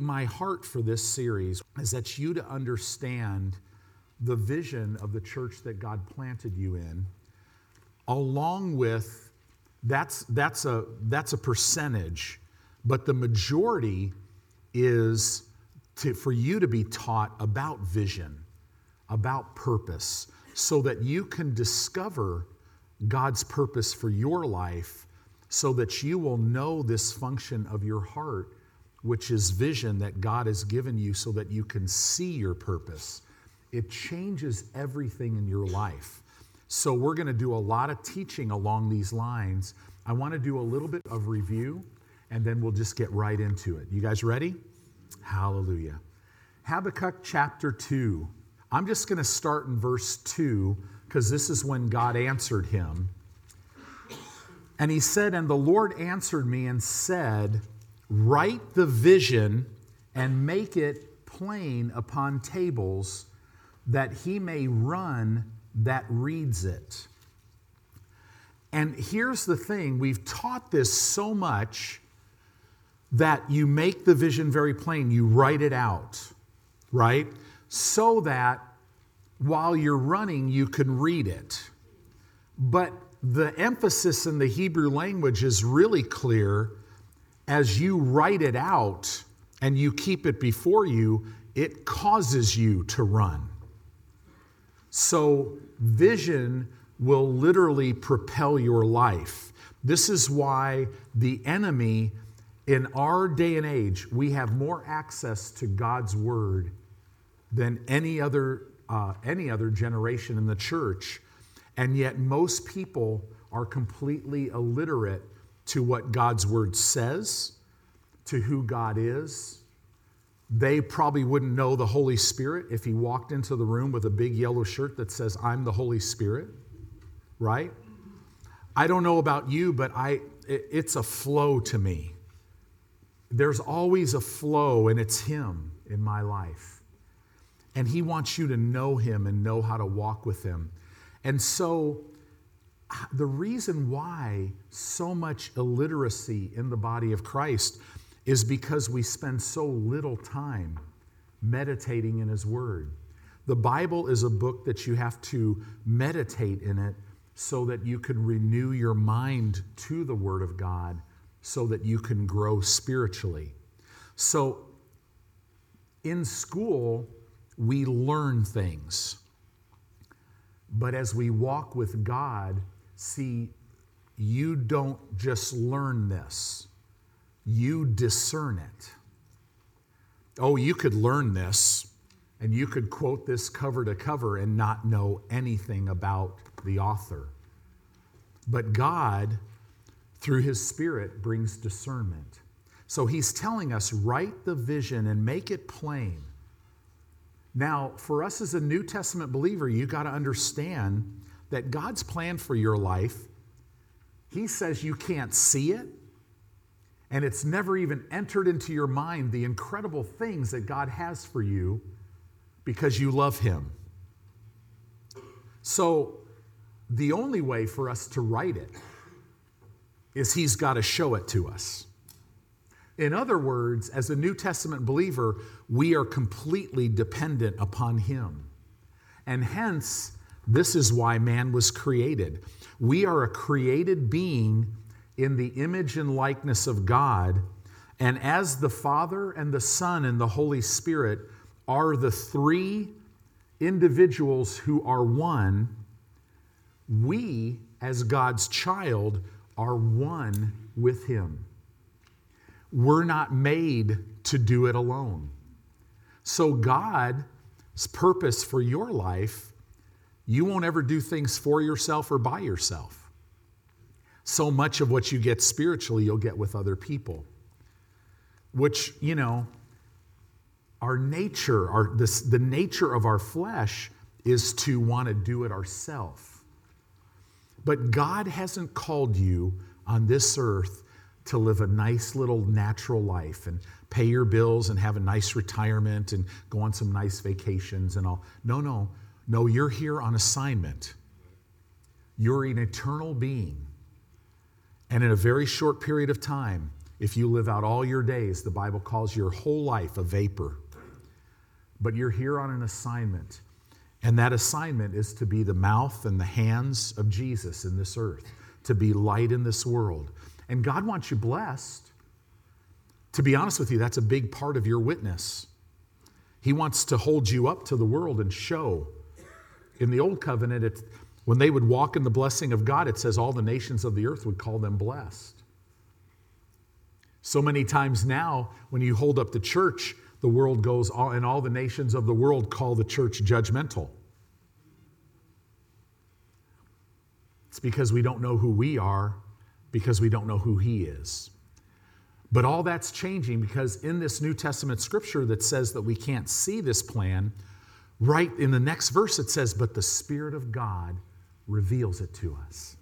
My heart for this series is that you to understand the vision of the church that God planted you in, along with that's, that's, a, that's a percentage, but the majority is to, for you to be taught about vision, about purpose, so that you can discover God's purpose for your life, so that you will know this function of your heart, which is vision that God has given you so that you can see your purpose. It changes everything in your life. So, we're going to do a lot of teaching along these lines. I want to do a little bit of review, and then we'll just get right into it. You guys ready? Hallelujah. Habakkuk chapter 2. I'm just going to start in verse 2 because this is when God answered him. And he said, And the Lord answered me and said, Write the vision and make it plain upon tables, that he may run that reads it. And here's the thing we've taught this so much that you make the vision very plain, you write it out, right? So that while you're running, you can read it. But the emphasis in the Hebrew language is really clear. As you write it out and you keep it before you, it causes you to run. So, vision will literally propel your life. This is why the enemy, in our day and age, we have more access to God's word than any other, uh, any other generation in the church. And yet, most people are completely illiterate to what God's word says, to who God is. They probably wouldn't know the Holy Spirit if he walked into the room with a big yellow shirt that says, I'm the Holy Spirit right? I don't know about you, but I, it's a flow to me. There's always a flow, and it's Him in my life. And He wants you to know Him and know how to walk with Him. And so, the reason why so much illiteracy in the body of Christ is because we spend so little time meditating in His Word. The Bible is a book that you have to meditate in it so that you can renew your mind to the Word of God so that you can grow spiritually. So, in school, we learn things. But as we walk with God, see, you don't just learn this, you discern it. Oh, you could learn this and you could quote this cover to cover and not know anything about the author. But God, through His Spirit, brings discernment. So He's telling us write the vision and make it plain. Now, for us as a New Testament believer, you got to understand that God's plan for your life, He says you can't see it, and it's never even entered into your mind the incredible things that God has for you because you love Him. So, the only way for us to write it is He's got to show it to us. In other words, as a New Testament believer, we are completely dependent upon Him. And hence, this is why man was created. We are a created being in the image and likeness of God. And as the Father and the Son and the Holy Spirit are the three individuals who are one, we, as God's child, are one with Him. We're not made to do it alone. So, God's purpose for your life, you won't ever do things for yourself or by yourself. So much of what you get spiritually, you'll get with other people. Which, you know, our nature, our, this, the nature of our flesh is to want to do it ourselves. But God hasn't called you on this earth to live a nice little natural life and pay your bills and have a nice retirement and go on some nice vacations and all. No, no, no, you're here on assignment. You're an eternal being. And in a very short period of time, If you live out all your days, the Bible calls your whole life a vapor. But you're here on an assignment. And that assignment is to be the mouth and the hands of Jesus in this earth, to be light in this world. And God wants you blessed. To be honest with you, that's a big part of your witness. He wants to hold you up to the world and show. In the Old Covenant, when they would walk in the blessing of God, it says all the nations of the earth would call them blessed. So many times now, when you hold up the church, the world goes, and all the nations of the world call the church judgmental. It's because we don't know who we are, because we don't know who He is. But all that's changing because in this New Testament scripture that says that we can't see this plan, right in the next verse it says, But the Spirit of God reveals it to us.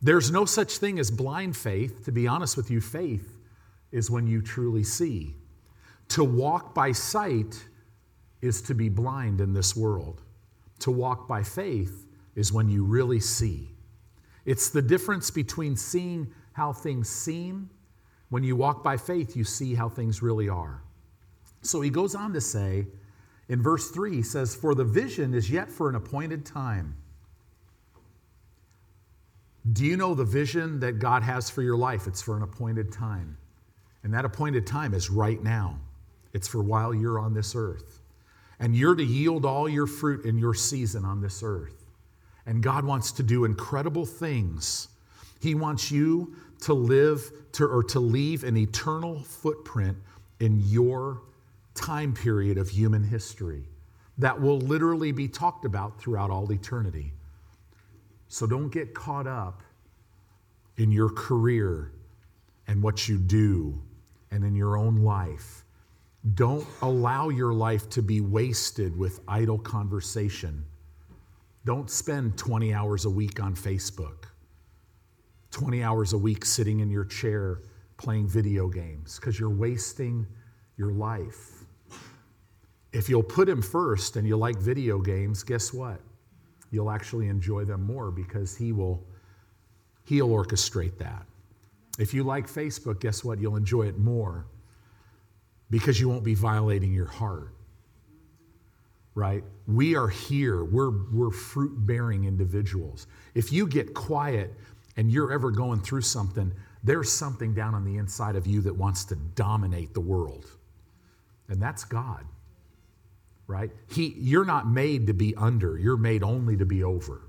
There's no such thing as blind faith. To be honest with you, faith is when you truly see. To walk by sight is to be blind in this world. To walk by faith is when you really see. It's the difference between seeing how things seem. When you walk by faith, you see how things really are. So he goes on to say in verse 3, he says, For the vision is yet for an appointed time. Do you know the vision that God has for your life? It's for an appointed time. And that appointed time is right now. It's for while you're on this earth. And you're to yield all your fruit in your season on this earth. And God wants to do incredible things. He wants you to live to, or to leave an eternal footprint in your time period of human history that will literally be talked about throughout all eternity. So don't get caught up in your career and what you do and in your own life don't allow your life to be wasted with idle conversation. Don't spend 20 hours a week on Facebook, 20 hours a week sitting in your chair playing video games, because you're wasting your life. If you'll put Him first and you like video games, guess what? You'll actually enjoy them more because He will He'll orchestrate that. If you like Facebook, guess what? You'll enjoy it more because you won't be violating your heart. Right? We are here. We're, we're fruit bearing individuals. If you get quiet and you're ever going through something, there's something down on the inside of you that wants to dominate the world. And that's God. Right? He, you're not made to be under, you're made only to be over.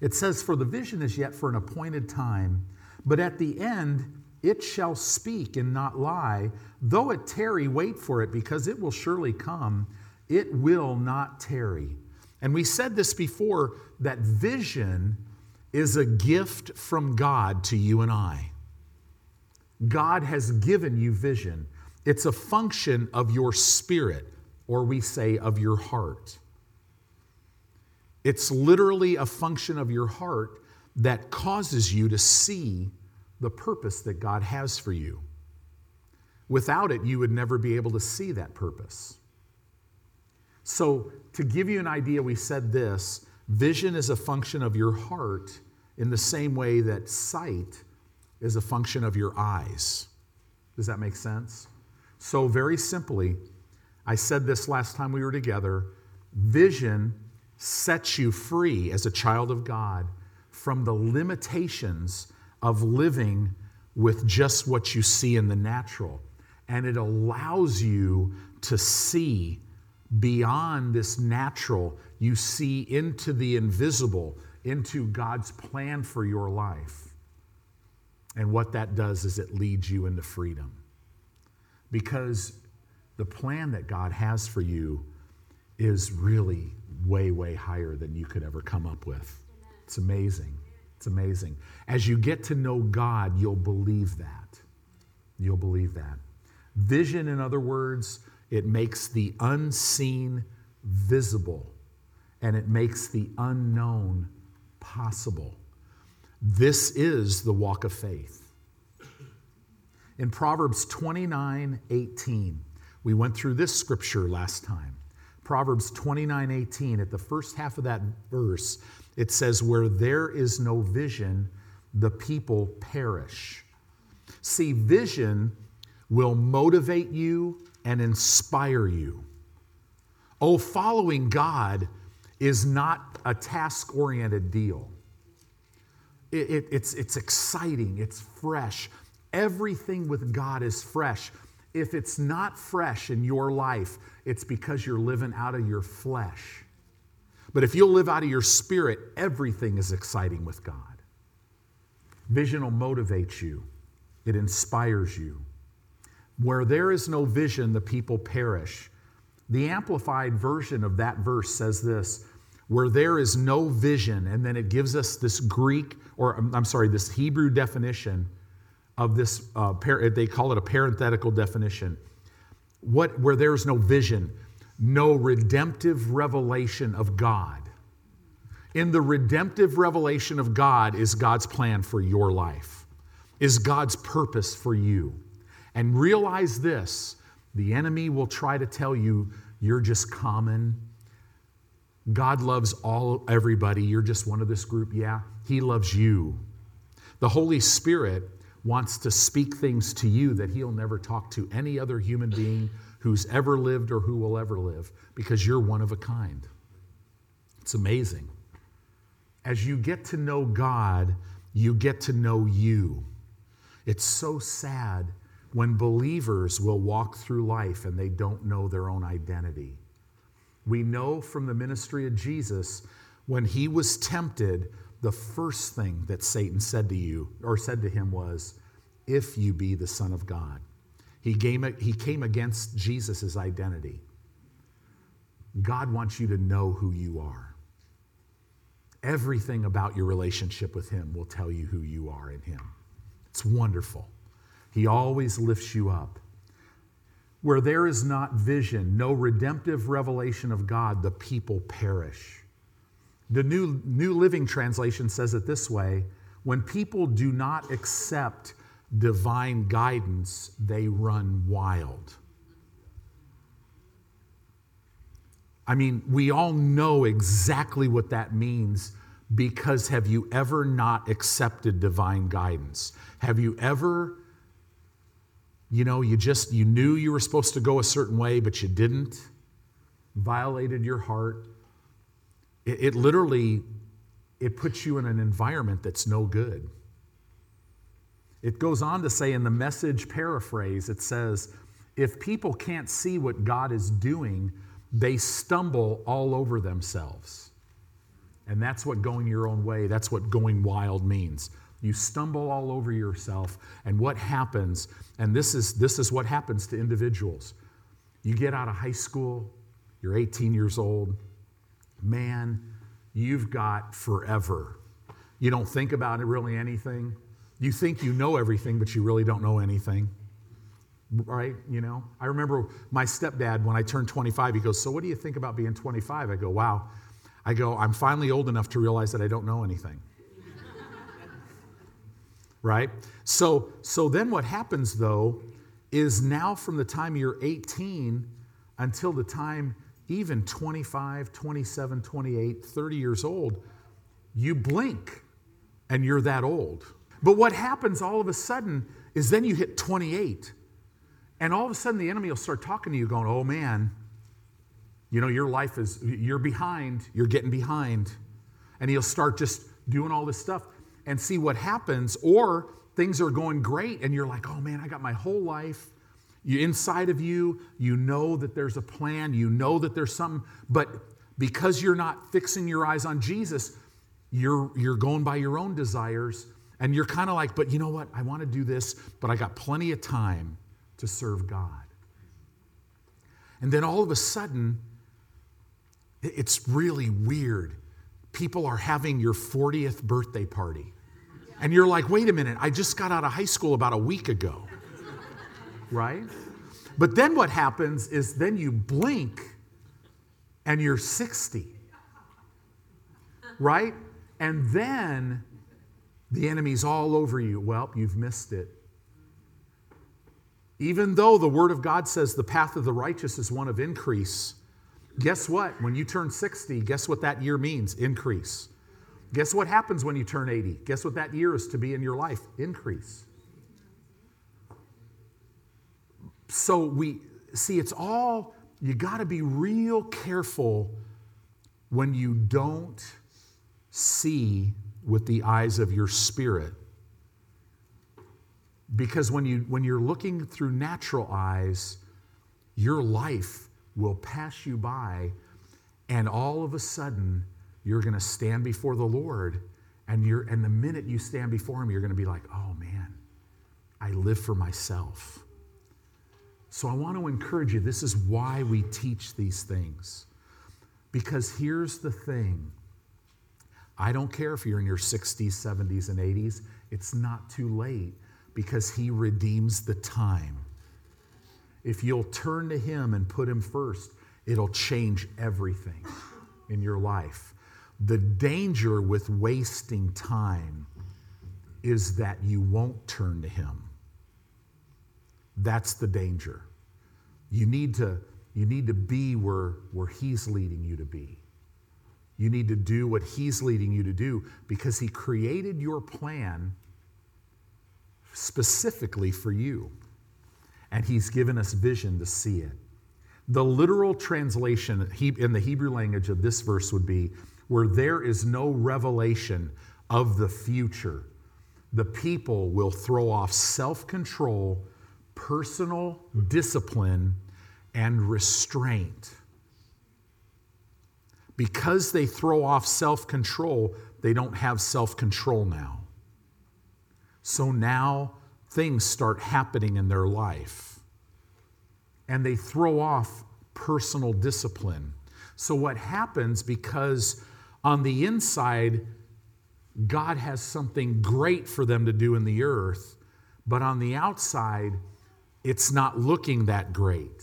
It says, For the vision is yet for an appointed time, but at the end, it shall speak and not lie. Though it tarry, wait for it, because it will surely come. It will not tarry. And we said this before that vision is a gift from God to you and I. God has given you vision. It's a function of your spirit, or we say of your heart. It's literally a function of your heart that causes you to see the purpose that God has for you. Without it, you would never be able to see that purpose. So, to give you an idea, we said this vision is a function of your heart in the same way that sight is a function of your eyes. Does that make sense? So, very simply, I said this last time we were together vision sets you free as a child of God from the limitations of living with just what you see in the natural. And it allows you to see beyond this natural. You see into the invisible, into God's plan for your life. And what that does is it leads you into freedom. Because the plan that God has for you is really way, way higher than you could ever come up with. It's amazing. It's amazing. As you get to know God, you'll believe that. You'll believe that. Vision, in other words, it makes the unseen visible and it makes the unknown possible. This is the walk of faith. In Proverbs 29 18, we went through this scripture last time. Proverbs 29 18, at the first half of that verse, it says, Where there is no vision, the people perish. See, vision will motivate you and inspire you. Oh, following God is not a task oriented deal. It, it, it's, it's exciting, it's fresh. Everything with God is fresh. If it's not fresh in your life, it's because you're living out of your flesh. But if you'll live out of your spirit, everything is exciting with God. Vision will motivate you, it inspires you. Where there is no vision, the people perish. The amplified version of that verse says this where there is no vision, and then it gives us this Greek, or I'm sorry, this Hebrew definition of this, uh, par- they call it a parenthetical definition. What, where there is no vision, no redemptive revelation of God. In the redemptive revelation of God is God's plan for your life, is God's purpose for you. And realize this the enemy will try to tell you you're just common. God loves all everybody. You're just one of this group. Yeah, he loves you. The Holy Spirit wants to speak things to you that he'll never talk to any other human being who's ever lived or who will ever live because you're one of a kind. It's amazing. As you get to know God, you get to know you. It's so sad when believers will walk through life and they don't know their own identity. We know from the ministry of Jesus when he was tempted, the first thing that Satan said to you or said to him was, If you be the Son of God. He came, he came against Jesus' identity. God wants you to know who you are. Everything about your relationship with Him will tell you who you are in Him. It's wonderful. He always lifts you up. Where there is not vision, no redemptive revelation of God, the people perish. The New, New Living Translation says it this way when people do not accept divine guidance, they run wild. I mean, we all know exactly what that means because have you ever not accepted divine guidance? Have you ever you know, you just, you knew you were supposed to go a certain way, but you didn't, violated your heart. It, it literally, it puts you in an environment that's no good. It goes on to say in the message paraphrase, it says, if people can't see what God is doing, they stumble all over themselves. And that's what going your own way, that's what going wild means. You stumble all over yourself. And what happens, and this is, this is what happens to individuals. You get out of high school, you're 18 years old, man, you've got forever. You don't think about it really anything. You think you know everything, but you really don't know anything. Right? You know? I remember my stepdad, when I turned 25, he goes, So what do you think about being 25? I go, Wow. I go, I'm finally old enough to realize that I don't know anything right? So, so then what happens though is now from the time you're 18 until the time even 25, 27, 28, 30 years old, you blink and you're that old. But what happens all of a sudden is then you hit 28 and all of a sudden the enemy will start talking to you going, "Oh man, you know your life is you're behind, you're getting behind." And he'll start just doing all this stuff and see what happens, or things are going great and you're like, oh man, I got my whole life. You inside of you, you know that there's a plan, you know that there's something, but because you're not fixing your eyes on Jesus, you're you're going by your own desires and you're kind of like, but you know what? I want to do this, but I got plenty of time to serve God. And then all of a sudden, it's really weird. People are having your 40th birthday party. And you're like, wait a minute, I just got out of high school about a week ago. Right? But then what happens is then you blink and you're 60. Right? And then the enemy's all over you. Well, you've missed it. Even though the Word of God says the path of the righteous is one of increase, guess what? When you turn 60, guess what that year means? Increase. Guess what happens when you turn 80? Guess what that year is to be in your life? Increase. So we see it's all, you got to be real careful when you don't see with the eyes of your spirit. Because when, you, when you're looking through natural eyes, your life will pass you by, and all of a sudden, you're going to stand before the Lord, and, you're, and the minute you stand before Him, you're going to be like, oh man, I live for myself. So I want to encourage you this is why we teach these things. Because here's the thing I don't care if you're in your 60s, 70s, and 80s, it's not too late because He redeems the time. If you'll turn to Him and put Him first, it'll change everything in your life. The danger with wasting time is that you won't turn to Him. That's the danger. You need to, you need to be where, where He's leading you to be. You need to do what He's leading you to do because He created your plan specifically for you. And He's given us vision to see it. The literal translation in the Hebrew language of this verse would be where there is no revelation of the future, the people will throw off self control, personal discipline, and restraint. Because they throw off self control, they don't have self control now. So now things start happening in their life. And they throw off personal discipline. So, what happens because on the inside, God has something great for them to do in the earth, but on the outside, it's not looking that great.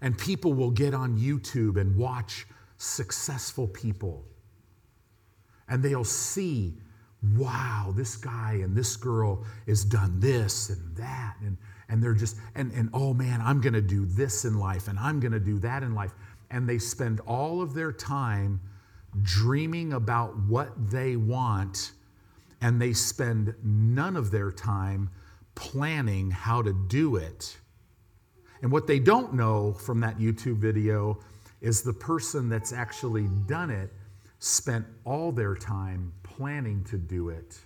And people will get on YouTube and watch successful people. And they'll see, wow, this guy and this girl has done this and that. And, and they're just, and, and oh man, I'm going to do this in life and I'm going to do that in life. And they spend all of their time dreaming about what they want, and they spend none of their time planning how to do it. And what they don't know from that YouTube video is the person that's actually done it spent all their time planning to do it,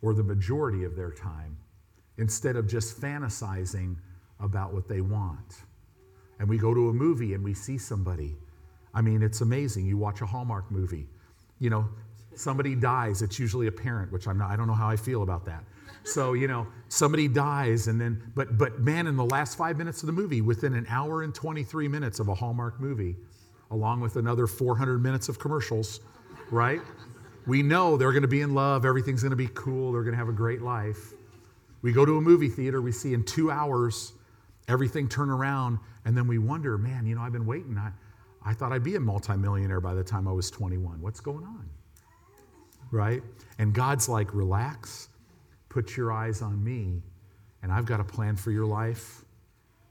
or the majority of their time, instead of just fantasizing about what they want. And we go to a movie and we see somebody. I mean, it's amazing. You watch a Hallmark movie, you know, somebody dies, it's usually a parent, which I'm not, I don't know how I feel about that. So, you know, somebody dies and then, but, but man, in the last five minutes of the movie, within an hour and 23 minutes of a Hallmark movie, along with another 400 minutes of commercials, right? We know they're going to be in love, everything's going to be cool, they're going to have a great life. We go to a movie theater, we see in two hours everything turn around, and then we wonder, man, you know, I've been waiting. I, I thought I'd be a multimillionaire by the time I was 21. What's going on? Right? And God's like, relax Put your eyes on me, and I've got a plan for your life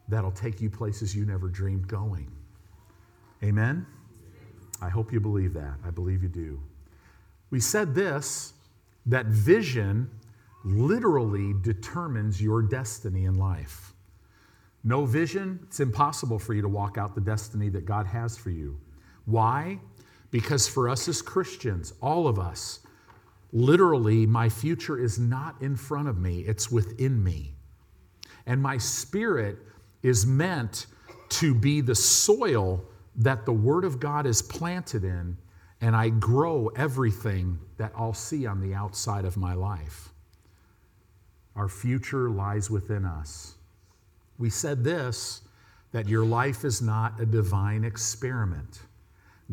that'll take you places you never dreamed going. Amen? I hope you believe that. I believe you do. We said this that vision literally determines your destiny in life. No vision, it's impossible for you to walk out the destiny that God has for you. Why? Because for us as Christians, all of us, Literally, my future is not in front of me, it's within me. And my spirit is meant to be the soil that the Word of God is planted in, and I grow everything that I'll see on the outside of my life. Our future lies within us. We said this that your life is not a divine experiment.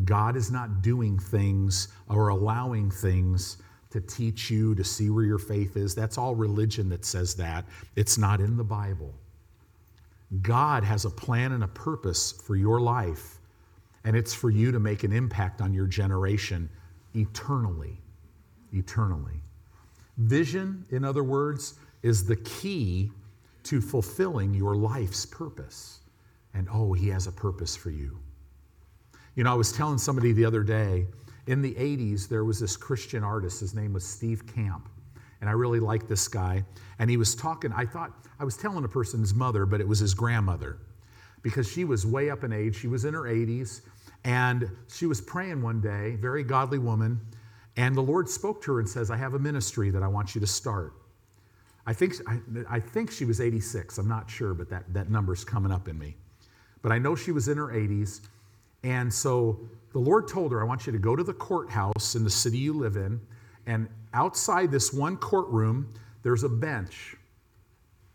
God is not doing things or allowing things to teach you, to see where your faith is. That's all religion that says that. It's not in the Bible. God has a plan and a purpose for your life, and it's for you to make an impact on your generation eternally. Eternally. Vision, in other words, is the key to fulfilling your life's purpose. And oh, He has a purpose for you. You know, I was telling somebody the other day, in the 80s, there was this Christian artist. His name was Steve Camp. and I really liked this guy. And he was talking, I thought, I was telling a person's mother, but it was his grandmother because she was way up in age. She was in her 80s, and she was praying one day, very godly woman, and the Lord spoke to her and says, I have a ministry that I want you to start. I think, I, I think she was 86. I'm not sure, but that, that number's coming up in me. But I know she was in her 80s. And so the Lord told her, I want you to go to the courthouse in the city you live in, and outside this one courtroom, there's a bench.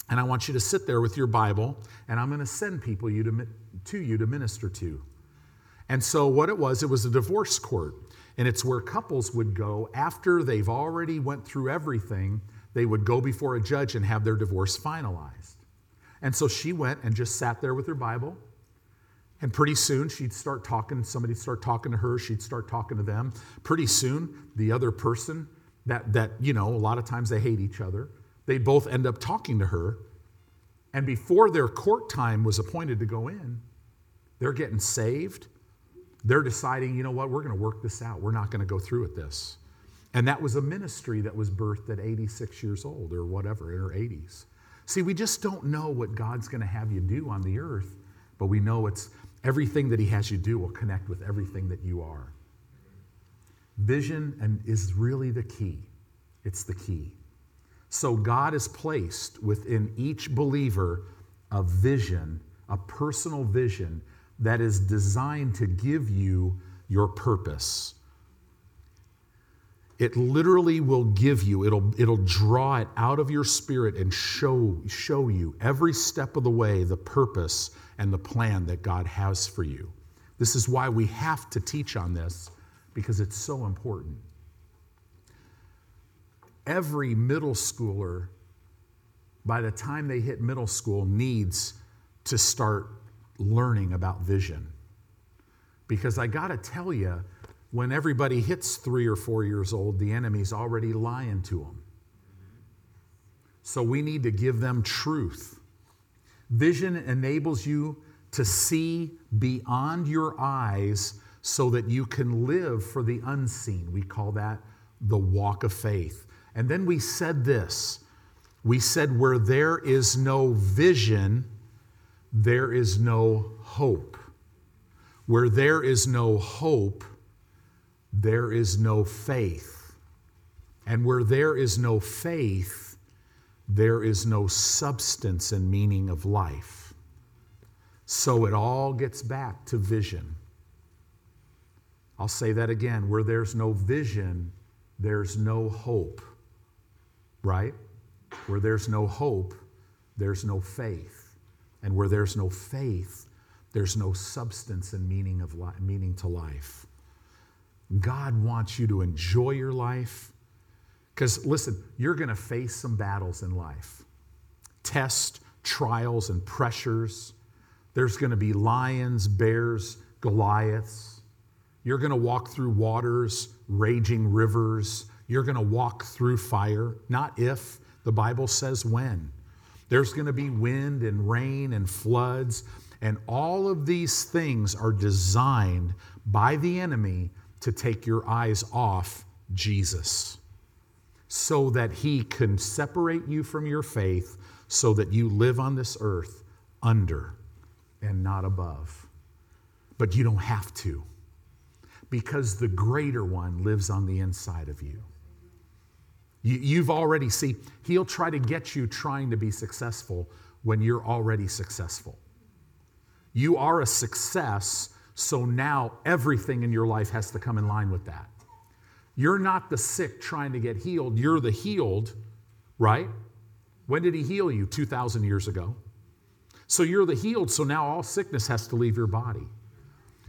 And I want you to sit there with your Bible, and I'm going to send people you to, to you to minister to. And so what it was, it was a divorce court. And it's where couples would go after they've already went through everything, they would go before a judge and have their divorce finalized. And so she went and just sat there with her Bible. And pretty soon she'd start talking, somebody'd start talking to her, she'd start talking to them. Pretty soon, the other person that, that you know, a lot of times they hate each other, they both end up talking to her. And before their court time was appointed to go in, they're getting saved. They're deciding, you know what, we're going to work this out. We're not going to go through with this. And that was a ministry that was birthed at 86 years old or whatever, in her 80s. See, we just don't know what God's going to have you do on the earth, but we know it's everything that He has you do will connect with everything that you are. Vision and is really the key. It's the key. So God has placed within each believer a vision, a personal vision that is designed to give you your purpose. It literally will give you, it'll, it'll draw it out of your spirit and show, show you every step of the way the purpose and the plan that God has for you. This is why we have to teach on this because it's so important. Every middle schooler, by the time they hit middle school, needs to start learning about vision. Because I got to tell you, when everybody hits three or four years old, the enemy's already lying to them. So we need to give them truth. Vision enables you to see beyond your eyes so that you can live for the unseen. We call that the walk of faith. And then we said this we said, where there is no vision, there is no hope. Where there is no hope, there is no faith. And where there is no faith, there is no substance and meaning of life. So it all gets back to vision. I'll say that again. Where there's no vision, there's no hope. Right? Where there's no hope, there's no faith. And where there's no faith, there's no substance and meaning, of li- meaning to life. God wants you to enjoy your life. Because listen, you're going to face some battles in life tests, trials, and pressures. There's going to be lions, bears, Goliaths. You're going to walk through waters, raging rivers. You're going to walk through fire. Not if, the Bible says when. There's going to be wind and rain and floods. And all of these things are designed by the enemy to take your eyes off Jesus so that he can separate you from your faith so that you live on this earth under and not above. But you don't have to because the greater one lives on the inside of you. You, have already, see, he'll try to get you trying to be successful when you're already successful. You are a success, so now everything in your life has to come in line with that. You're not the sick trying to get healed, you're the healed, right? When did he heal you? 2,000 years ago. So you're the healed, so now all sickness has to leave your body.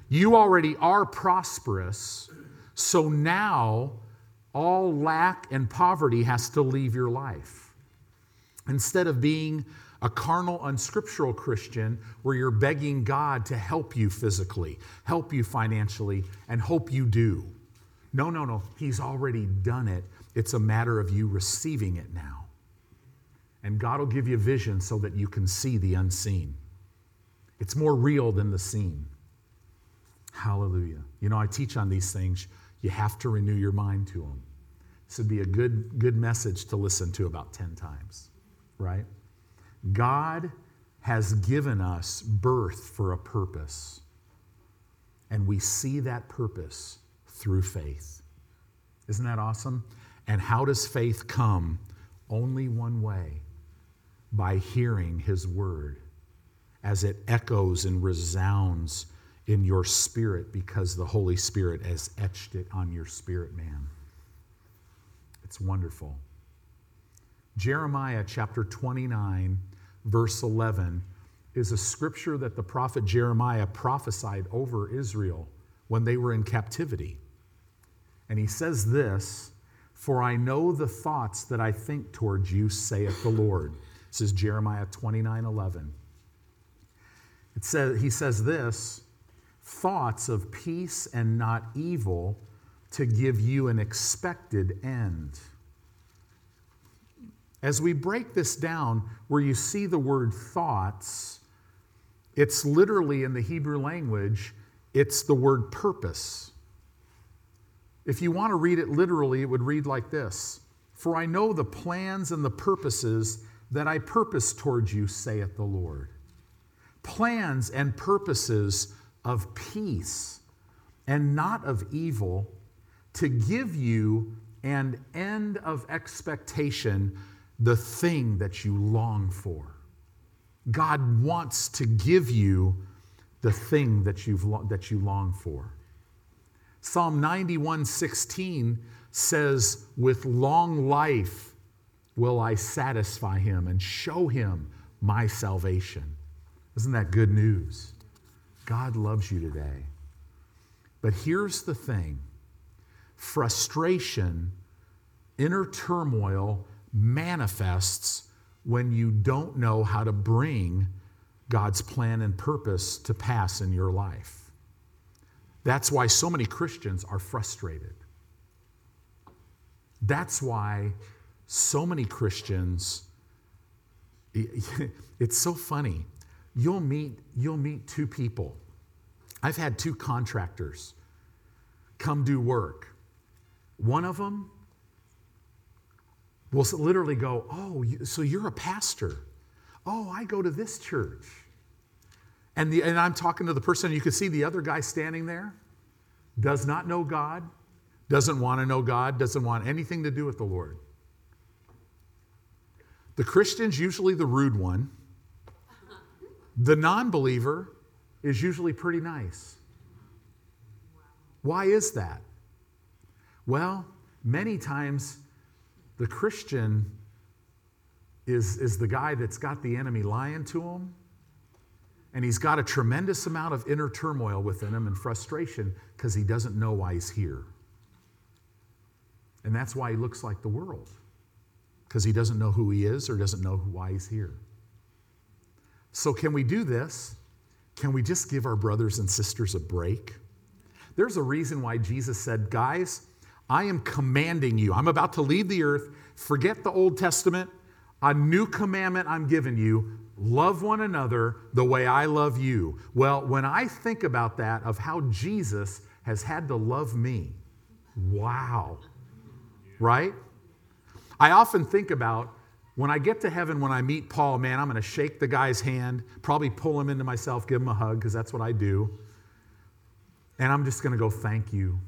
You already are prosperous, so now all lack and poverty has to leave your life. Instead of being a carnal, unscriptural Christian where you're begging God to help you physically, help you financially, and hope you do. No, no, no. He's already done it. It's a matter of you receiving it now. And God will give you vision so that you can see the unseen. It's more real than the seen. Hallelujah. You know, I teach on these things. You have to renew your mind to them. This would be a good, good message to listen to about 10 times, right? God has given us birth for a purpose, and we see that purpose through faith. Isn't that awesome? And how does faith come? Only one way by hearing His word as it echoes and resounds in your spirit because the Holy Spirit has etched it on your spirit, man. It's wonderful. Jeremiah chapter 29, verse 11, is a scripture that the prophet Jeremiah prophesied over Israel when they were in captivity. And he says this For I know the thoughts that I think towards you, saith the Lord. This is Jeremiah 29 11. It says, he says this thoughts of peace and not evil to give you an expected end. As we break this down, where you see the word thoughts, it's literally in the Hebrew language, it's the word purpose. If you want to read it literally, it would read like this For I know the plans and the purposes that I purpose towards you, saith the Lord. Plans and purposes of peace and not of evil, to give you an end of expectation, the thing that you long for. God wants to give you the thing that, you've, that you long for. Psalm 91 16 says, With long life will I satisfy him and show him my salvation. Isn't that good news? God loves you today. But here's the thing frustration, inner turmoil manifests when you don't know how to bring God's plan and purpose to pass in your life. That's why so many Christians are frustrated. That's why so many Christians, it's so funny you'll meet, you'll meet two people. I've had two contractors come do work. One of them will literally go, Oh, so you're a pastor. Oh, I go to this church. And, the, and I'm talking to the person, you can see the other guy standing there, does not know God, doesn't want to know God, doesn't want anything to do with the Lord. The Christian's usually the rude one. The non believer is usually pretty nice. Why is that? Well, many times the Christian is, is the guy that's got the enemy lying to him, and he's got a tremendous amount of inner turmoil within him and frustration because he doesn't know why he's here. And that's why he looks like the world, because he doesn't know who he is or doesn't know why he's here. So, can we do this? Can we just give our brothers and sisters a break? There's a reason why Jesus said, Guys, I am commanding you. I'm about to leave the earth. Forget the Old Testament. A new commandment I'm giving you love one another the way I love you. Well, when I think about that, of how Jesus has had to love me, wow. Right? I often think about when I get to heaven, when I meet Paul, man, I'm going to shake the guy's hand, probably pull him into myself, give him a hug, because that's what I do. And I'm just going to go, thank you.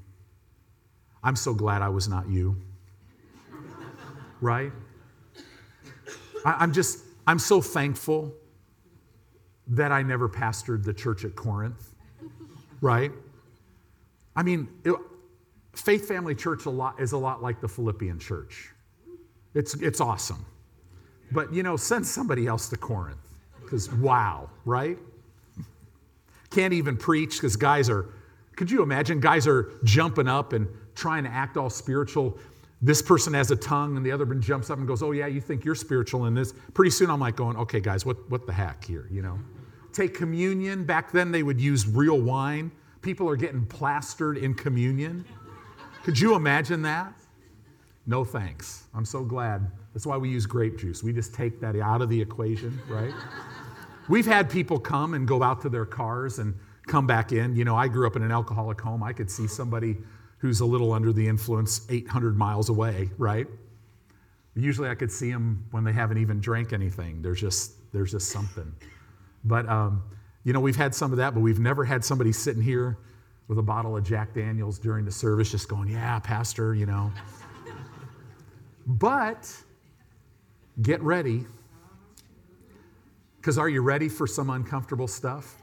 I'm so glad I was not you. right? I, am just, I'm so thankful that I never pastored the church at Corinth. Right? I mean, it, Faith Family Church a lot, is a lot like the Philippian church. It's, it's awesome. But, you know, send somebody else to Corinth because wow, right? Can't even preach because guys are, could you imagine? Guys are jumping up and trying to act all spiritual. This person has a tongue and the other one jumps up and goes, Oh, yeah, you think you're spiritual in this. Pretty soon I'm like going, Okay, guys, what, what the heck here, you know? Take communion. Back then they would use real wine. People are getting plastered in communion. Could you imagine that? No thanks. I'm so glad that's why we use grape juice. We just take that out of the equation, right? We've had people come and go out to their cars and come back in. You know, I grew up in an alcoholic home. I could see somebody who's a little under the influence 800 miles away, right? Usually I could see them when they haven't even drank anything. There's just, there's just something. But, um, you know, we've had some of that, but we've never had somebody sitting here with a bottle of Jack Daniels during the service just going, yeah, Pastor, you know. but get ready. Because are you ready for some uncomfortable stuff?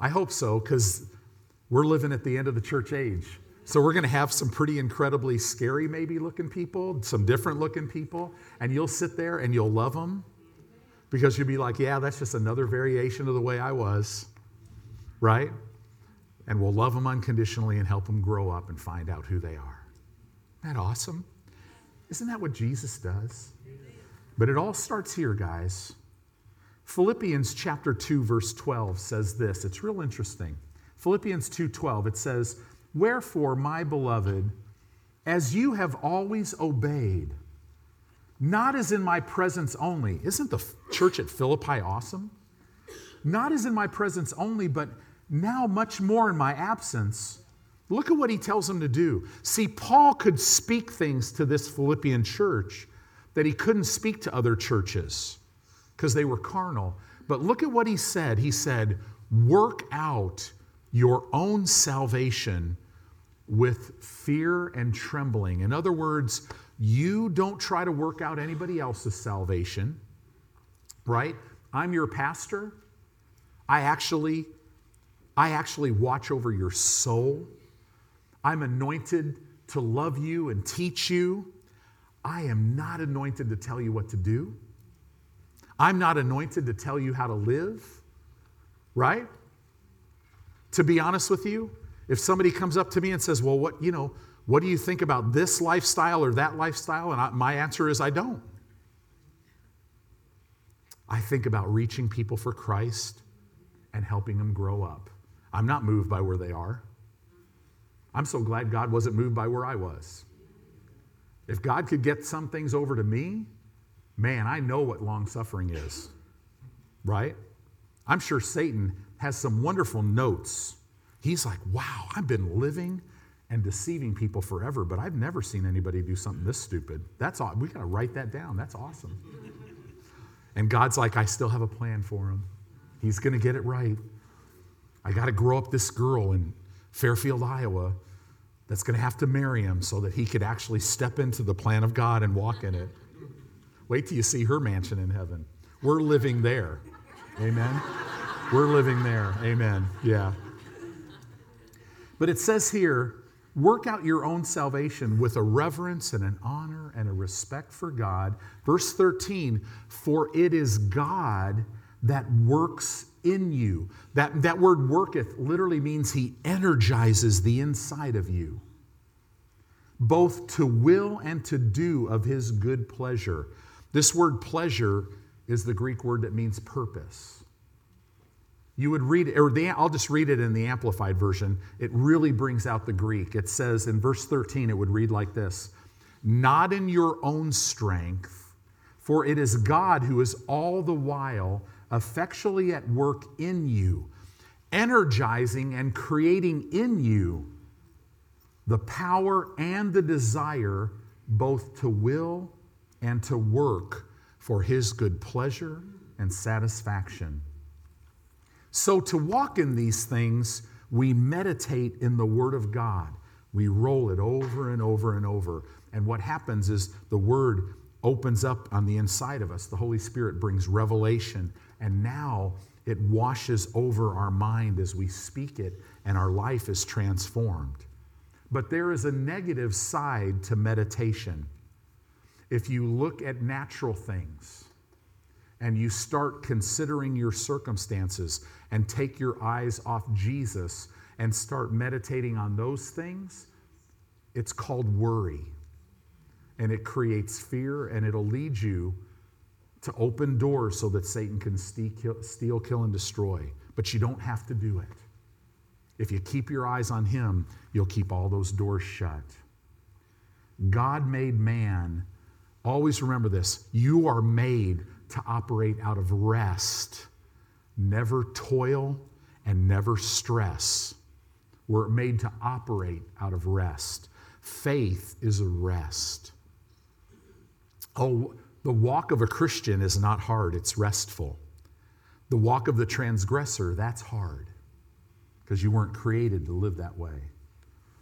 I hope so, because we're living at the end of the church age. So we're going to have some pretty incredibly scary, maybe looking people, some different looking people, and you'll sit there and you'll love them because you'll be like, yeah, that's just another variation of the way I was, right? And we'll love them unconditionally and help them grow up and find out who they are. Isn't that awesome? Isn't that what Jesus does? But it all starts here, guys. Philippians chapter 2 verse 12 says this. It's real interesting. Philippians 2:12 it says, "Wherefore, my beloved, as you have always obeyed, not as in my presence only." Isn't the church at Philippi awesome? Not as in my presence only, but now much more in my absence. Look at what he tells them to do. See, Paul could speak things to this Philippian church that he couldn't speak to other churches because they were carnal. But look at what he said. He said, Work out your own salvation with fear and trembling. In other words, you don't try to work out anybody else's salvation, right? I'm your pastor. I actually I actually watch over your soul. I'm anointed to love you and teach you. I am not anointed to tell you what to do. I'm not anointed to tell you how to live, right? To be honest with you, if somebody comes up to me and says, Well, what, you know, what do you think about this lifestyle or that lifestyle? And I, my answer is, I don't. I think about reaching people for Christ and helping them grow up. I'm not moved by where they are. I'm so glad God wasn't moved by where I was. If God could get some things over to me, man, I know what long suffering is, right? I'm sure Satan has some wonderful notes. He's like, wow, I've been living and deceiving people forever, but I've never seen anybody do something this stupid. That's all. We got to write that down. That's awesome. And God's like, I still have a plan for him. He's going to get it right. I got to grow up this girl in Fairfield, Iowa, that's going to have to marry him so that he could actually step into the plan of God and walk in it. Wait till you see her mansion in heaven. We're living there. Amen. We're living there. Amen. Yeah. But it says here, work out your own salvation with a reverence and an honor and a respect for God. Verse 13, for it is God that works in you. That, that word worketh literally means he energizes the inside of you, both to will and to do of his good pleasure. This word pleasure is the Greek word that means purpose. You would read or the, I'll just read it in the Amplified version. It really brings out the Greek. It says in verse 13, it would read like this Not in your own strength, for it is God who is all the while effectually at work in you, energizing and creating in you the power and the desire both to will and to work for His good pleasure and satisfaction. So, to walk in these things, we meditate in the Word of God. We roll it over and over and over. And what happens is the Word opens up on the inside of us. The Holy Spirit brings revelation and now it washes over our mind as we speak it, and our life is transformed. But there is a negative side to meditation. If you look at natural things and you start considering your circumstances and take your eyes off Jesus and start meditating on those things, it's called worry. And it creates fear and it'll lead you to open doors so that Satan can steal, kill, and destroy. But you don't have to do it. If you keep your eyes on him, you'll keep all those doors shut. God made man. Always remember this you are made to operate out of rest, never toil, and never stress. We're made to operate out of rest. Faith is a rest. Oh, the walk of a Christian is not hard, it's restful. The walk of the transgressor, that's hard because you weren't created to live that way.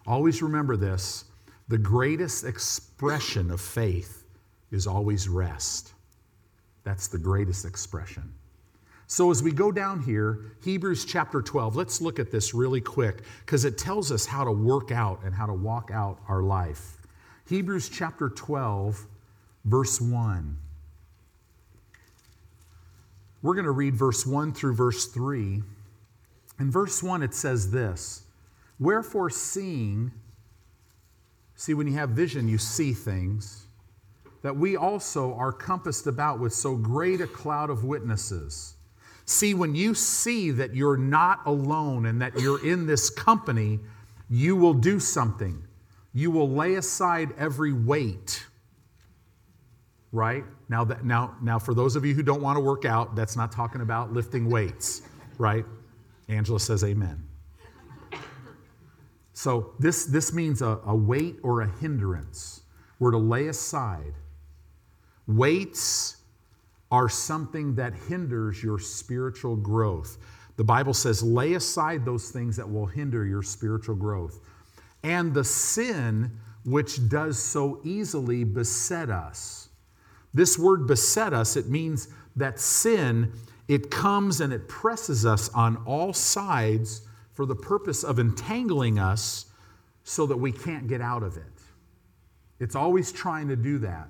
Always remember this the greatest expression of faith is always rest. That's the greatest expression. So, as we go down here, Hebrews chapter 12, let's look at this really quick because it tells us how to work out and how to walk out our life. Hebrews chapter 12, verse 1. We're going to read verse 1 through verse 3. In verse 1, it says this Wherefore, seeing, see, when you have vision, you see things, that we also are compassed about with so great a cloud of witnesses. See, when you see that you're not alone and that you're in this company, you will do something. You will lay aside every weight. Right? Now, that, now, now, for those of you who don't want to work out, that's not talking about lifting weights, right? Angela says amen. So this, this means a, a weight or a hindrance. We're to lay aside. Weights are something that hinders your spiritual growth. The Bible says, lay aside those things that will hinder your spiritual growth. And the sin which does so easily beset us. This word beset us, it means that sin it comes and it presses us on all sides for the purpose of entangling us so that we can't get out of it. It's always trying to do that.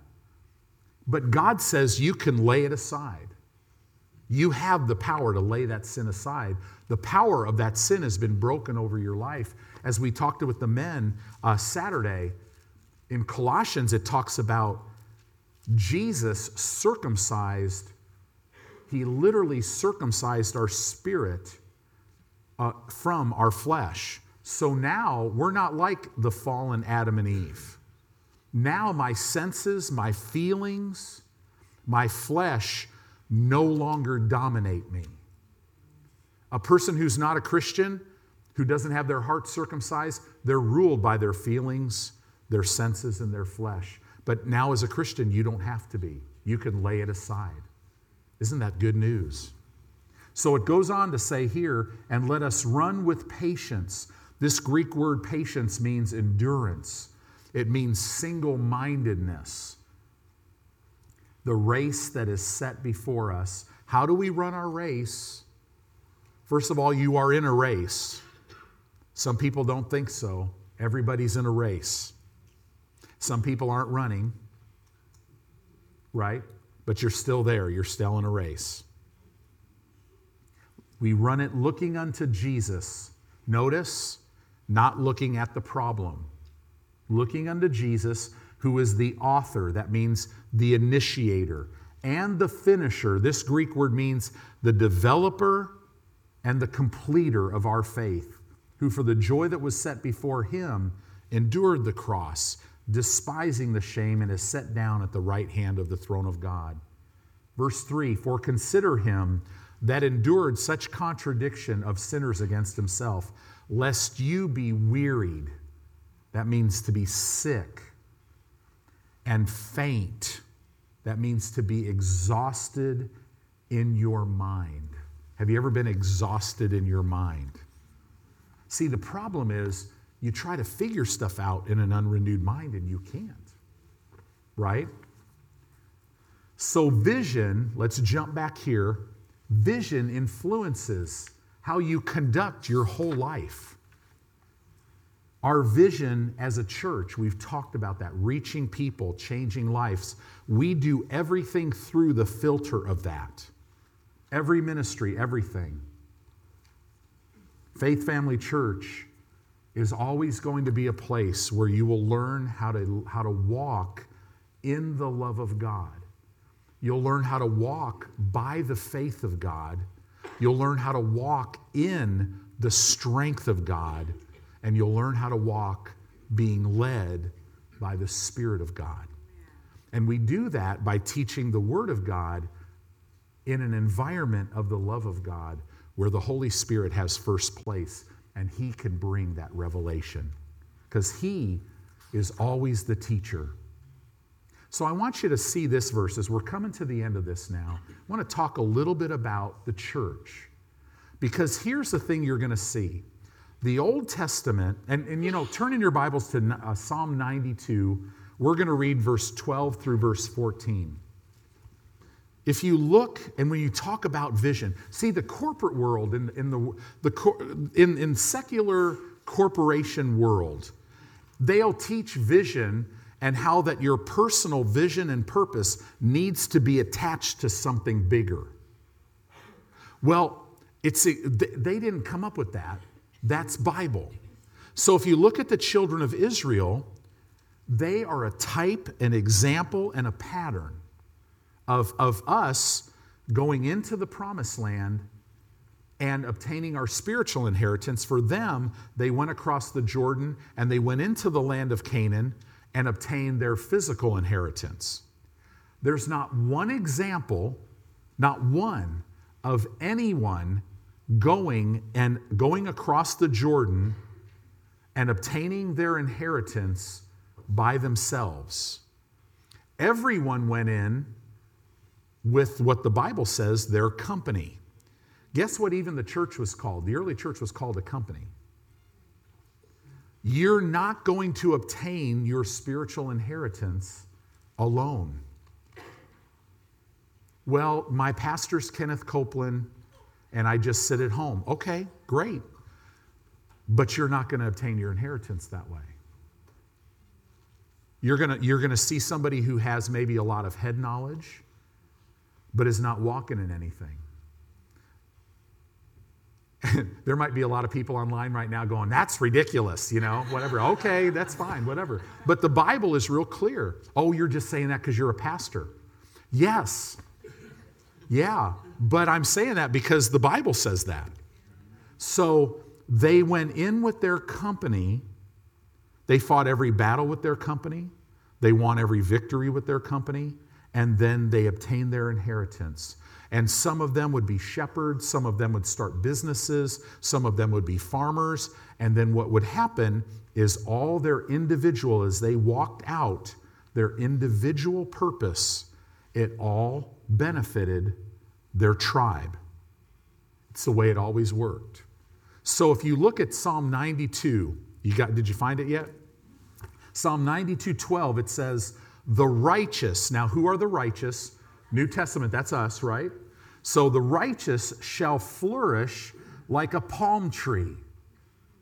But God says you can lay it aside. You have the power to lay that sin aside. The power of that sin has been broken over your life. As we talked with the men uh, Saturday, in Colossians, it talks about Jesus circumcised he literally circumcised our spirit uh, from our flesh. So now we're not like the fallen Adam and Eve. Now my senses, my feelings, my flesh no longer dominate me. A person who's not a Christian, who doesn't have their heart circumcised, they're ruled by their feelings, their senses, and their flesh. But now, as a Christian, you don't have to be. You can lay it aside. Isn't that good news? So it goes on to say here, and let us run with patience. This Greek word patience means endurance, it means single mindedness. The race that is set before us. How do we run our race? First of all, you are in a race. Some people don't think so. Everybody's in a race. Some people aren't running, right? but you're still there. You're still in a race. We run it looking unto Jesus. Notice, not looking at the problem. Looking unto Jesus, who is the author, that means the initiator, and the finisher. This Greek word means the developer and the completer of our faith, who for the joy that was set before him endured the cross despising the shame, and is set down at the right hand of the throne of God. Verse 3 For consider him that endured such contradiction of sinners against himself, lest you be wearied. That means to be sick and faint. That means to be exhausted in your mind. Have you ever been exhausted in your mind? See, the problem is you try to figure stuff out in an unrenewed mind and you can't, right? So, vision, let's jump back here. Vision influences how you conduct your whole life. Our vision as a church, we've talked about that, reaching people, changing lives. We do everything through the filter of that. Every ministry, everything. Faith Family Church is always going to be a place where you will learn how to, how to walk in the love of God. You'll learn how to walk by the faith of God. You'll learn how to walk in the strength of God. And you'll learn how to walk being led by the Spirit of God. And we do that by teaching the Word of God in an environment of the love of God where the Holy Spirit has first place and He can bring that revelation because He is always the teacher. So I want you to see this verse as we're coming to the end of this now. I want to talk a little bit about the church because here's the thing you're going to see. The Old Testament, and, and you know, turn in your Bibles to uh, Psalm 92. We're going to read verse 12 through verse 14. If you look and when you talk about vision, see the corporate world in, in the, the in, in secular corporation world, they'll teach vision and how that your personal vision and purpose needs to be attached to something bigger. Well, it's they didn't come up with that. That's Bible. So if you look at the children of Israel, they are a type, an example, and a pattern of, of us going into the promised land and obtaining our spiritual inheritance. For them, they went across the Jordan and they went into the land of Canaan and obtained their physical inheritance. There's not one example, not one, of anyone going and going across the Jordan and obtaining their inheritance by themselves. Everyone went in with what the Bible says their company. Guess what even the church was called? The early church was called a company. You're not going to obtain your spiritual inheritance alone. Well, my pastor's Kenneth Copeland, and I just sit at home. Okay, great. But you're not going to obtain your inheritance that way. You're going you're going to see somebody who has maybe a lot of head knowledge but is not walking in anything. there might be a lot of people online right now going, that's ridiculous, you know, whatever. Okay, that's fine, whatever. But the Bible is real clear. Oh, you're just saying that because you're a pastor. Yes. Yeah. But I'm saying that because the Bible says that. So they went in with their company. They fought every battle with their company. They won every victory with their company and then they obtained their inheritance. And some of them would be shepherds, some of them would start businesses, some of them would be farmers. And then what would happen is all their individual, as they walked out their individual purpose, it all benefited their tribe. It's the way it always worked. So if you look at Psalm 92, you got did you find it yet? Psalm 92, 12, it says, the righteous. Now, who are the righteous? New Testament, that's us, right? So the righteous shall flourish like a palm tree.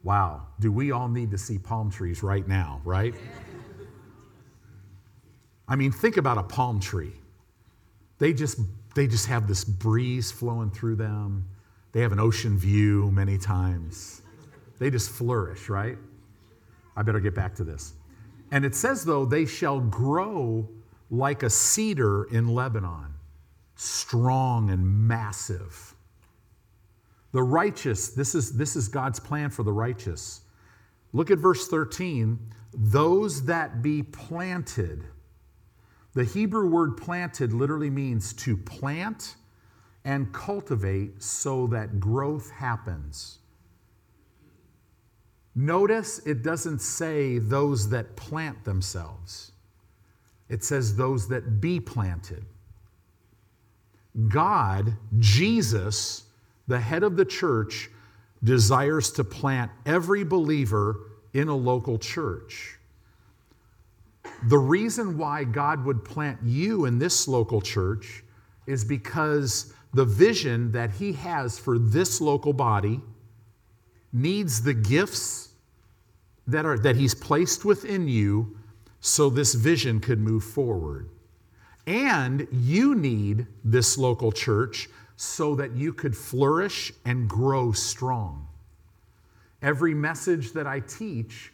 Wow, do we all need to see palm trees right now, right? I mean, think about a palm tree. They just they just have this breeze flowing through them. They have an ocean view many times. They just flourish, right? I better get back to this. And it says, though, they shall grow like a cedar in Lebanon, strong and massive. The righteous, this is, this is God's plan for the righteous. Look at verse 13. Those that be planted. The Hebrew word planted literally means to plant and cultivate so that growth happens. Notice it doesn't say those that plant themselves, it says those that be planted. God, Jesus, the head of the church, desires to plant every believer in a local church. The reason why God would plant you in this local church is because the vision that He has for this local body needs the gifts that, are, that He's placed within you so this vision could move forward. And you need this local church so that you could flourish and grow strong. Every message that I teach,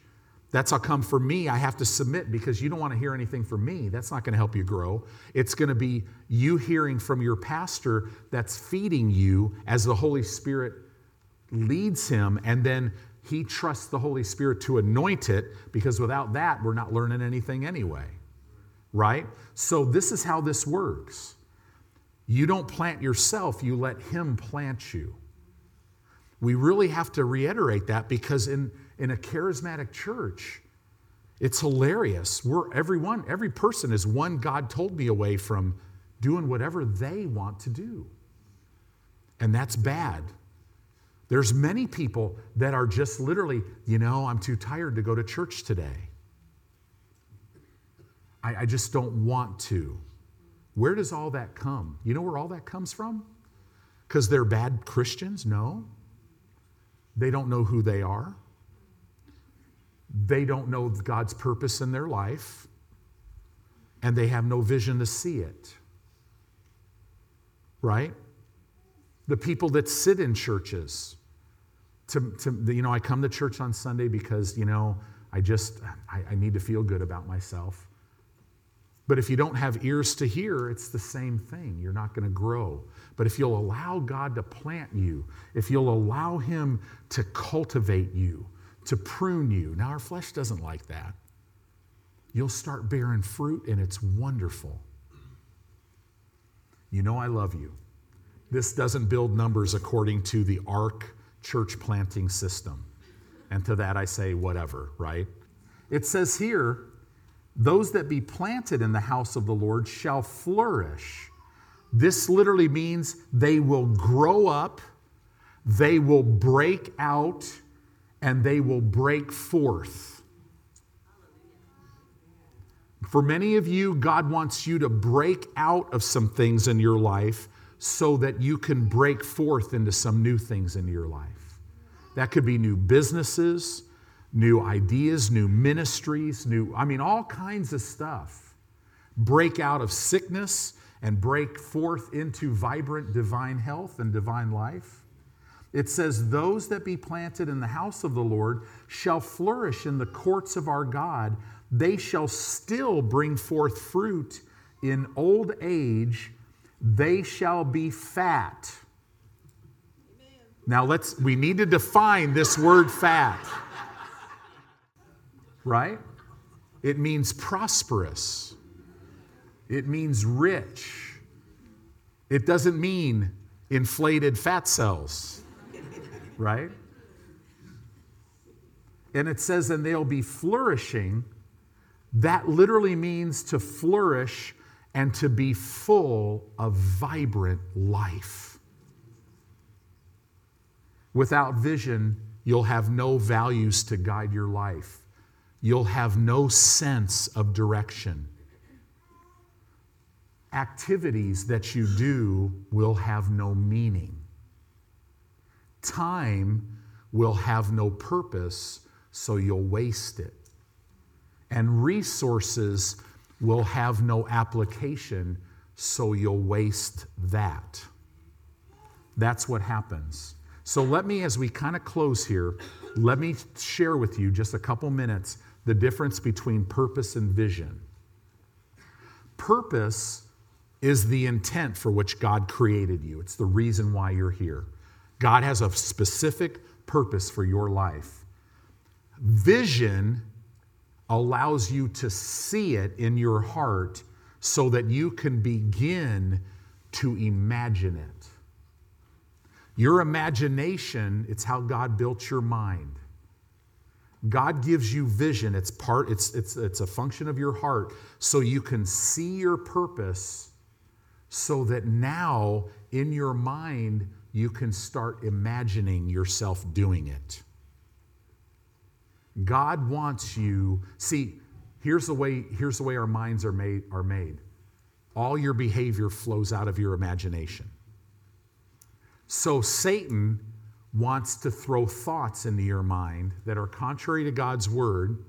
that's how come for me, I have to submit because you don't want to hear anything from me. That's not going to help you grow. It's going to be you hearing from your pastor that's feeding you as the Holy Spirit leads him, and then he trusts the Holy Spirit to anoint it because without that, we're not learning anything anyway. Right? So, this is how this works. You don't plant yourself, you let Him plant you. We really have to reiterate that because in, in a charismatic church, it's hilarious. We're everyone, every person is one God told me away from doing whatever they want to do. And that's bad. There's many people that are just literally, you know, I'm too tired to go to church today. I, I just don't want to. Where does all that come? You know where all that comes from? Because they're bad Christians? No. They don't know who they are. They don't know God's purpose in their life. And they have no vision to see it. Right? The people that sit in churches, to, to you know, I come to church on Sunday because, you know, I just, I, I need to feel good about myself. But if you don't have ears to hear, it's the same thing. You're not going to grow. But if you'll allow God to plant you, if you'll allow Him to cultivate you, to prune you, now our flesh doesn't like that. You'll start bearing fruit, and it's wonderful. You know, I love you. This doesn't build numbers according to the ARC church planting system. And to that I say, whatever, right? It says here, those that be planted in the house of the Lord shall flourish. This literally means they will grow up, they will break out, and they will break forth. For many of you, God wants you to break out of some things in your life so that you can break forth into some new things in your life. That could be new businesses new ideas, new ministries, new, I mean, all kinds of stuff. Break out of sickness and break forth into vibrant divine health and divine life. It says, Those that be planted in the house of the Lord shall flourish in the courts of our God. They shall still bring forth fruit in old age. They shall be fat. Amen. Now let's we need to define this word fat right? It means prosperous, it means rich. It doesn't mean inflated fat cells, right? And it says, and they'll be flourishing. That literally means to flourish and to be full of vibrant life. Without vision, you'll have no values to guide your life you'll have no sense of direction. Activities that you do will have no meaning. Time will have no purpose, so you'll waste it. And resources will have no application, so you'll waste that. That's what happens. So let me, as we kind of close here, let me share with you just a couple minutes the difference between purpose and vision. Purpose is the intent for which God created you, it's the reason why you're here. God has a specific purpose for your life. Vision allows you to see it in your heart so that you can begin to imagine it. Your imagination, it's how God built your mind. God gives you vision. It's part, it's, it's, it's a function of your heart so you can see your purpose so that now in your mind you can start imagining yourself doing it. God wants you, see, here's the way, here's the way our minds are made, are made. All your behavior flows out of your imagination. So Satan wants to throw thoughts into your mind that are contrary to God's word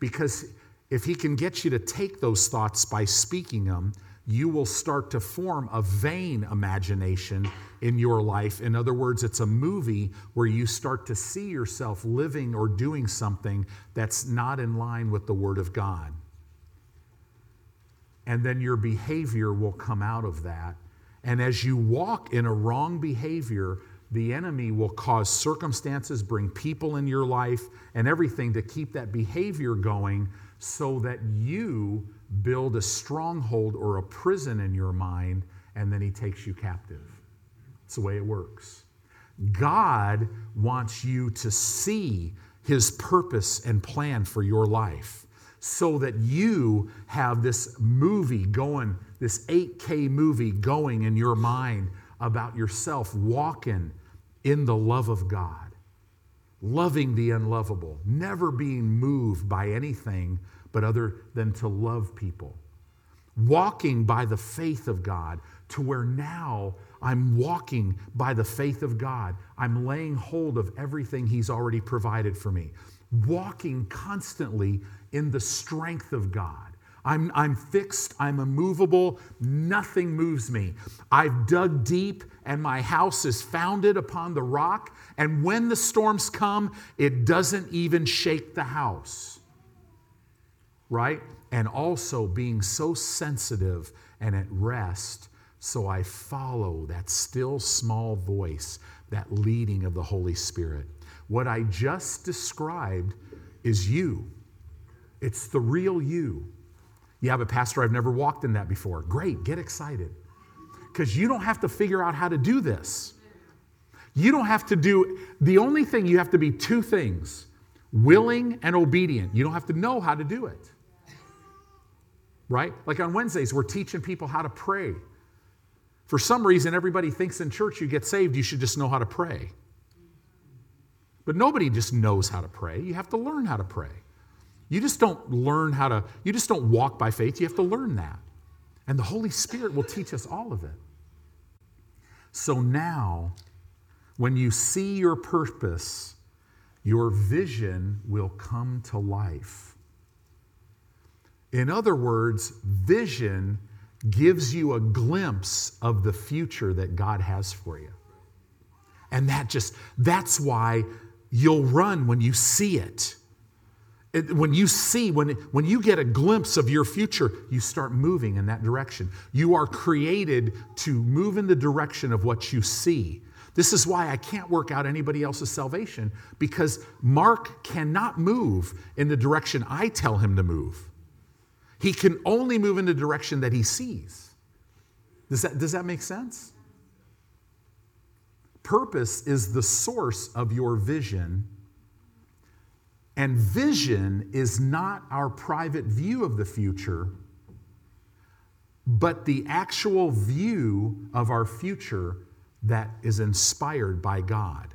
because if he can get you to take those thoughts by speaking them, you will start to form a vain imagination in your life. In other words, it's a movie where you start to see yourself living or doing something that's not in line with the Word of God. And then your behavior will come out of that. And as you walk in a wrong behavior, the enemy will cause circumstances, bring people in your life, and everything to keep that behavior going so that you build a stronghold or a prison in your mind, and then he takes you captive. It's the way it works. God wants you to see his purpose and plan for your life so that you have this movie going, this 8K movie going in your mind about yourself walking in the love of God, loving the unlovable, never being moved by anything but other than to love people, walking by the faith of God to where now I'm walking by the faith of God. I'm laying hold of everything He's already provided for me, walking constantly in the strength of God. I'm, I'm fixed, I'm immovable, nothing moves me. I've dug deep, and my house is founded upon the rock. And when the storms come, it doesn't even shake the house. Right? And also being so sensitive and at rest, so I follow that still small voice, that leading of the Holy Spirit. What I just described is you. It's the real you. Yeah, but Pastor, I've never walked in that before. Great, get excited. Because you don't have to figure out how to do this. You don't have to do, the only thing you have to be two things willing and obedient. You don't have to know how to do it. Right? Like on Wednesdays, we're teaching people how to pray. For some reason, everybody thinks in church you get saved, you should just know how to pray. But nobody just knows how to pray. You have to learn how to pray. You just don't learn how to, you just don't walk by faith. You have to learn that. And the Holy Spirit will teach us all of it. So now, when you see your purpose, your vision will come to life. In other words, vision gives you a glimpse of the future that God has for you. And that just, that's why you'll run when you see it. It, when you see, when, when you get a glimpse of your future, you start moving in that direction. You are created to move in the direction of what you see. This is why I can't work out anybody else's salvation because Mark cannot move in the direction I tell him to move. He can only move in the direction that he sees. Does that, does that make sense? Purpose is the source of your vision and vision is not our private view of the future, but the actual view of our future that is inspired by God.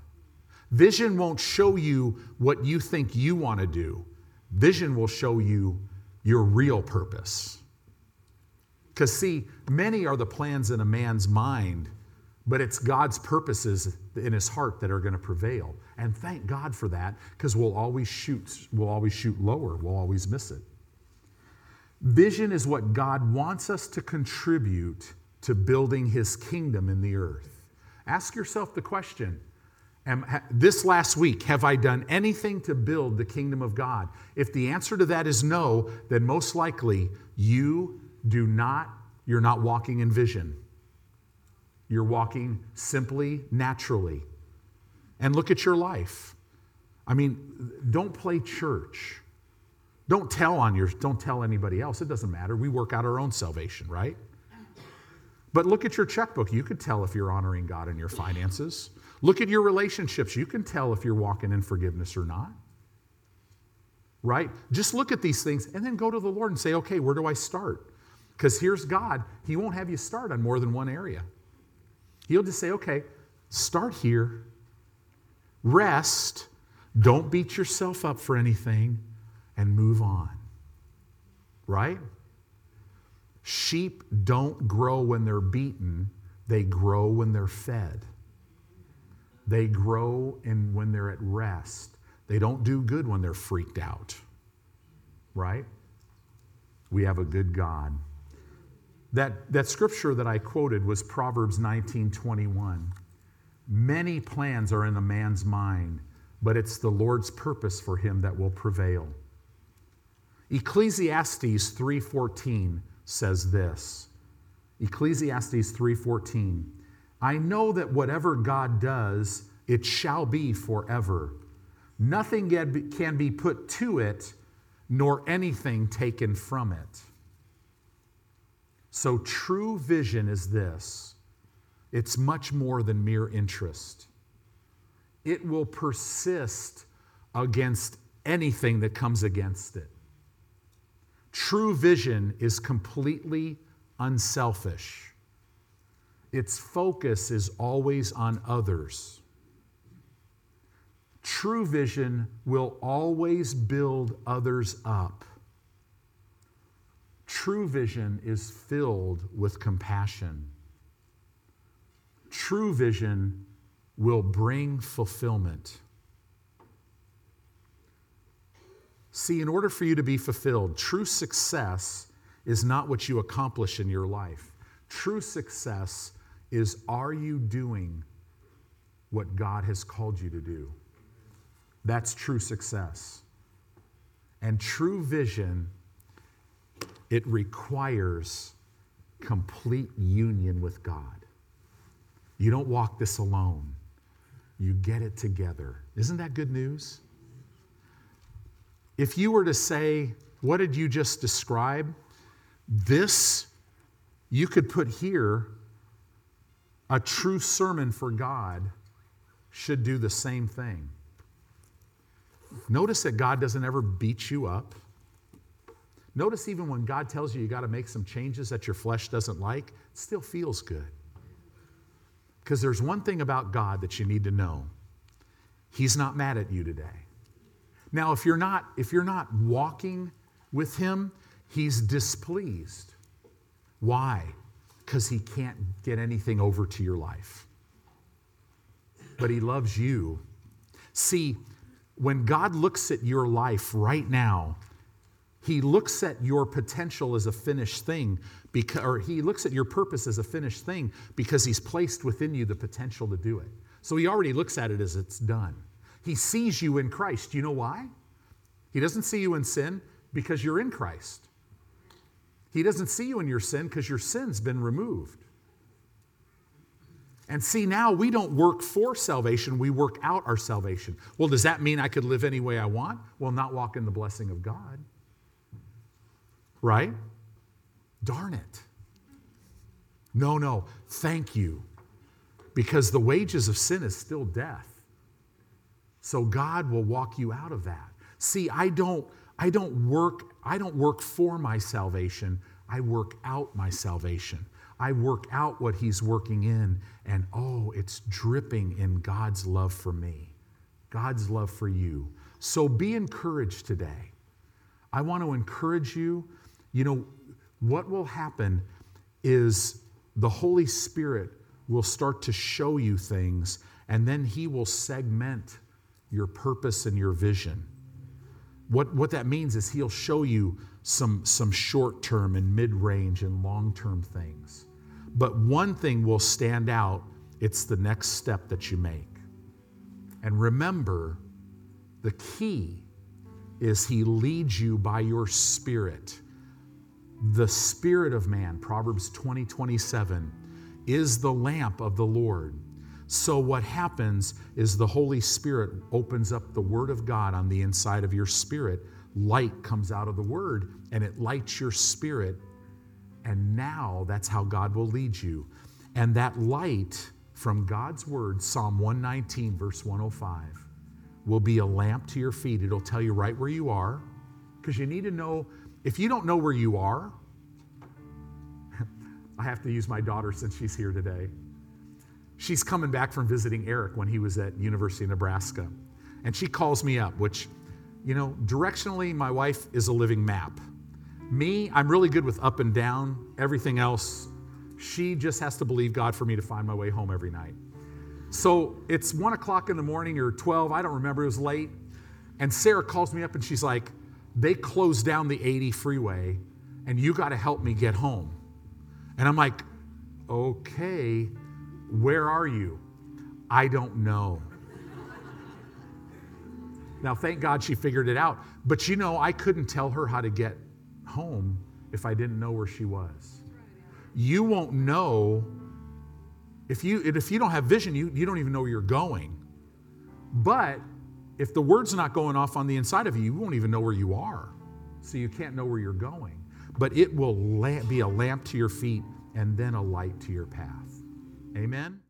Vision won't show you what you think you want to do, vision will show you your real purpose. Because, see, many are the plans in a man's mind but it's God's purposes in his heart that are going to prevail. And thank God for that because we'll always shoot we'll always shoot lower, we'll always miss it. Vision is what God wants us to contribute to building his kingdom in the earth. Ask yourself the question, am, this last week have I done anything to build the kingdom of God? If the answer to that is no, then most likely you do not you're not walking in vision. You're walking simply, naturally. And look at your life. I mean, don't play church. Don't tell on your don't tell anybody else. It doesn't matter. We work out our own salvation, right? But look at your checkbook. You could tell if you're honoring God in your finances. Look at your relationships. You can tell if you're walking in forgiveness or not. Right? Just look at these things and then go to the Lord and say, okay, where do I start? Because here's God. He won't have you start on more than one area. He'll just say, okay, start here, rest, don't beat yourself up for anything, and move on. Right? Sheep don't grow when they're beaten, they grow when they're fed. They grow in when they're at rest. They don't do good when they're freaked out. Right? We have a good God. That, that scripture that I quoted was Proverbs 19 21. Many plans are in a man's mind, but it's the Lord's purpose for him that will prevail. Ecclesiastes 3:14 says this. Ecclesiastes 3:14. I know that whatever God does, it shall be forever. Nothing can be put to it, nor anything taken from it. So, true vision is this it's much more than mere interest. it will persist against anything that comes against it. True vision is completely unselfish. Its focus is always on others. True vision will always build others up. True vision is filled with compassion. True vision will bring fulfillment. See, in order for you to be fulfilled, true success is not what you accomplish in your life. True success is are you doing what God has called you to do? That's true success. And true vision, it requires complete union with God. You don't walk this alone, you get it together. Isn't that good news? If you were to say, What did you just describe? This, you could put here, a true sermon for God should do the same thing. Notice that God doesn't ever beat you up. Notice even when God tells you you got to make some changes that your flesh doesn't like, it still feels good. Because there's one thing about God that you need to know. He's not mad at you today. Now, if you're not if you're not walking with him, he's displeased. Why? Because he can't get anything over to your life. But he loves you. See, when God looks at your life right now, he looks at your potential as a finished thing, because, or he looks at your purpose as a finished thing because he's placed within you the potential to do it. So he already looks at it as it's done. He sees you in Christ. You know why? He doesn't see you in sin because you're in Christ. He doesn't see you in your sin because your sin's been removed. And see, now we don't work for salvation, we work out our salvation. Well, does that mean I could live any way I want? Well, not walk in the blessing of God. Right? Darn it. No, no, thank you. Because the wages of sin is still death. So God will walk you out of that. See, I don't I don't work I don't work for my salvation. I work out my salvation. I work out what he's working in and oh, it's dripping in God's love for me. God's love for you. So be encouraged today. I want to encourage you. You know, what will happen is the Holy Spirit will start to show you things, and then He will segment your purpose and your vision. What, what that means is He'll show you some, some short term and mid range and long term things. But one thing will stand out it's the next step that you make. And remember, the key is He leads you by your spirit the spirit of man, Proverbs 20, 27, is the lamp of the Lord. So, what happens is the Holy Spirit opens up the Word of God on the inside of your spirit. Light comes out of the Word and it lights your spirit. And now that's how God will lead you. And that light from God's Word, Psalm 119, verse 105, will be a lamp to your feet. It'll tell you right where you are because you need to know if you don't know where you are, I have to use my daughter since she's here today. She's coming back from visiting Eric when he was at University of Nebraska. And she calls me up, which, you know, directionally, my wife is a living map. Me, I'm really good with up and down. Everything else, she just has to believe God for me to find my way home every night. So it's one o'clock in the morning or 12, I don't remember, it was late. And Sarah calls me up and she's like, they closed down the 80 freeway and you got to help me get home. And I'm like, okay, where are you? I don't know. now, thank God she figured it out. But you know, I couldn't tell her how to get home if I didn't know where she was. You won't know if you if you don't have vision, you, you don't even know where you're going. But if the word's not going off on the inside of you, you won't even know where you are. So you can't know where you're going. But it will be a lamp to your feet and then a light to your path. Amen?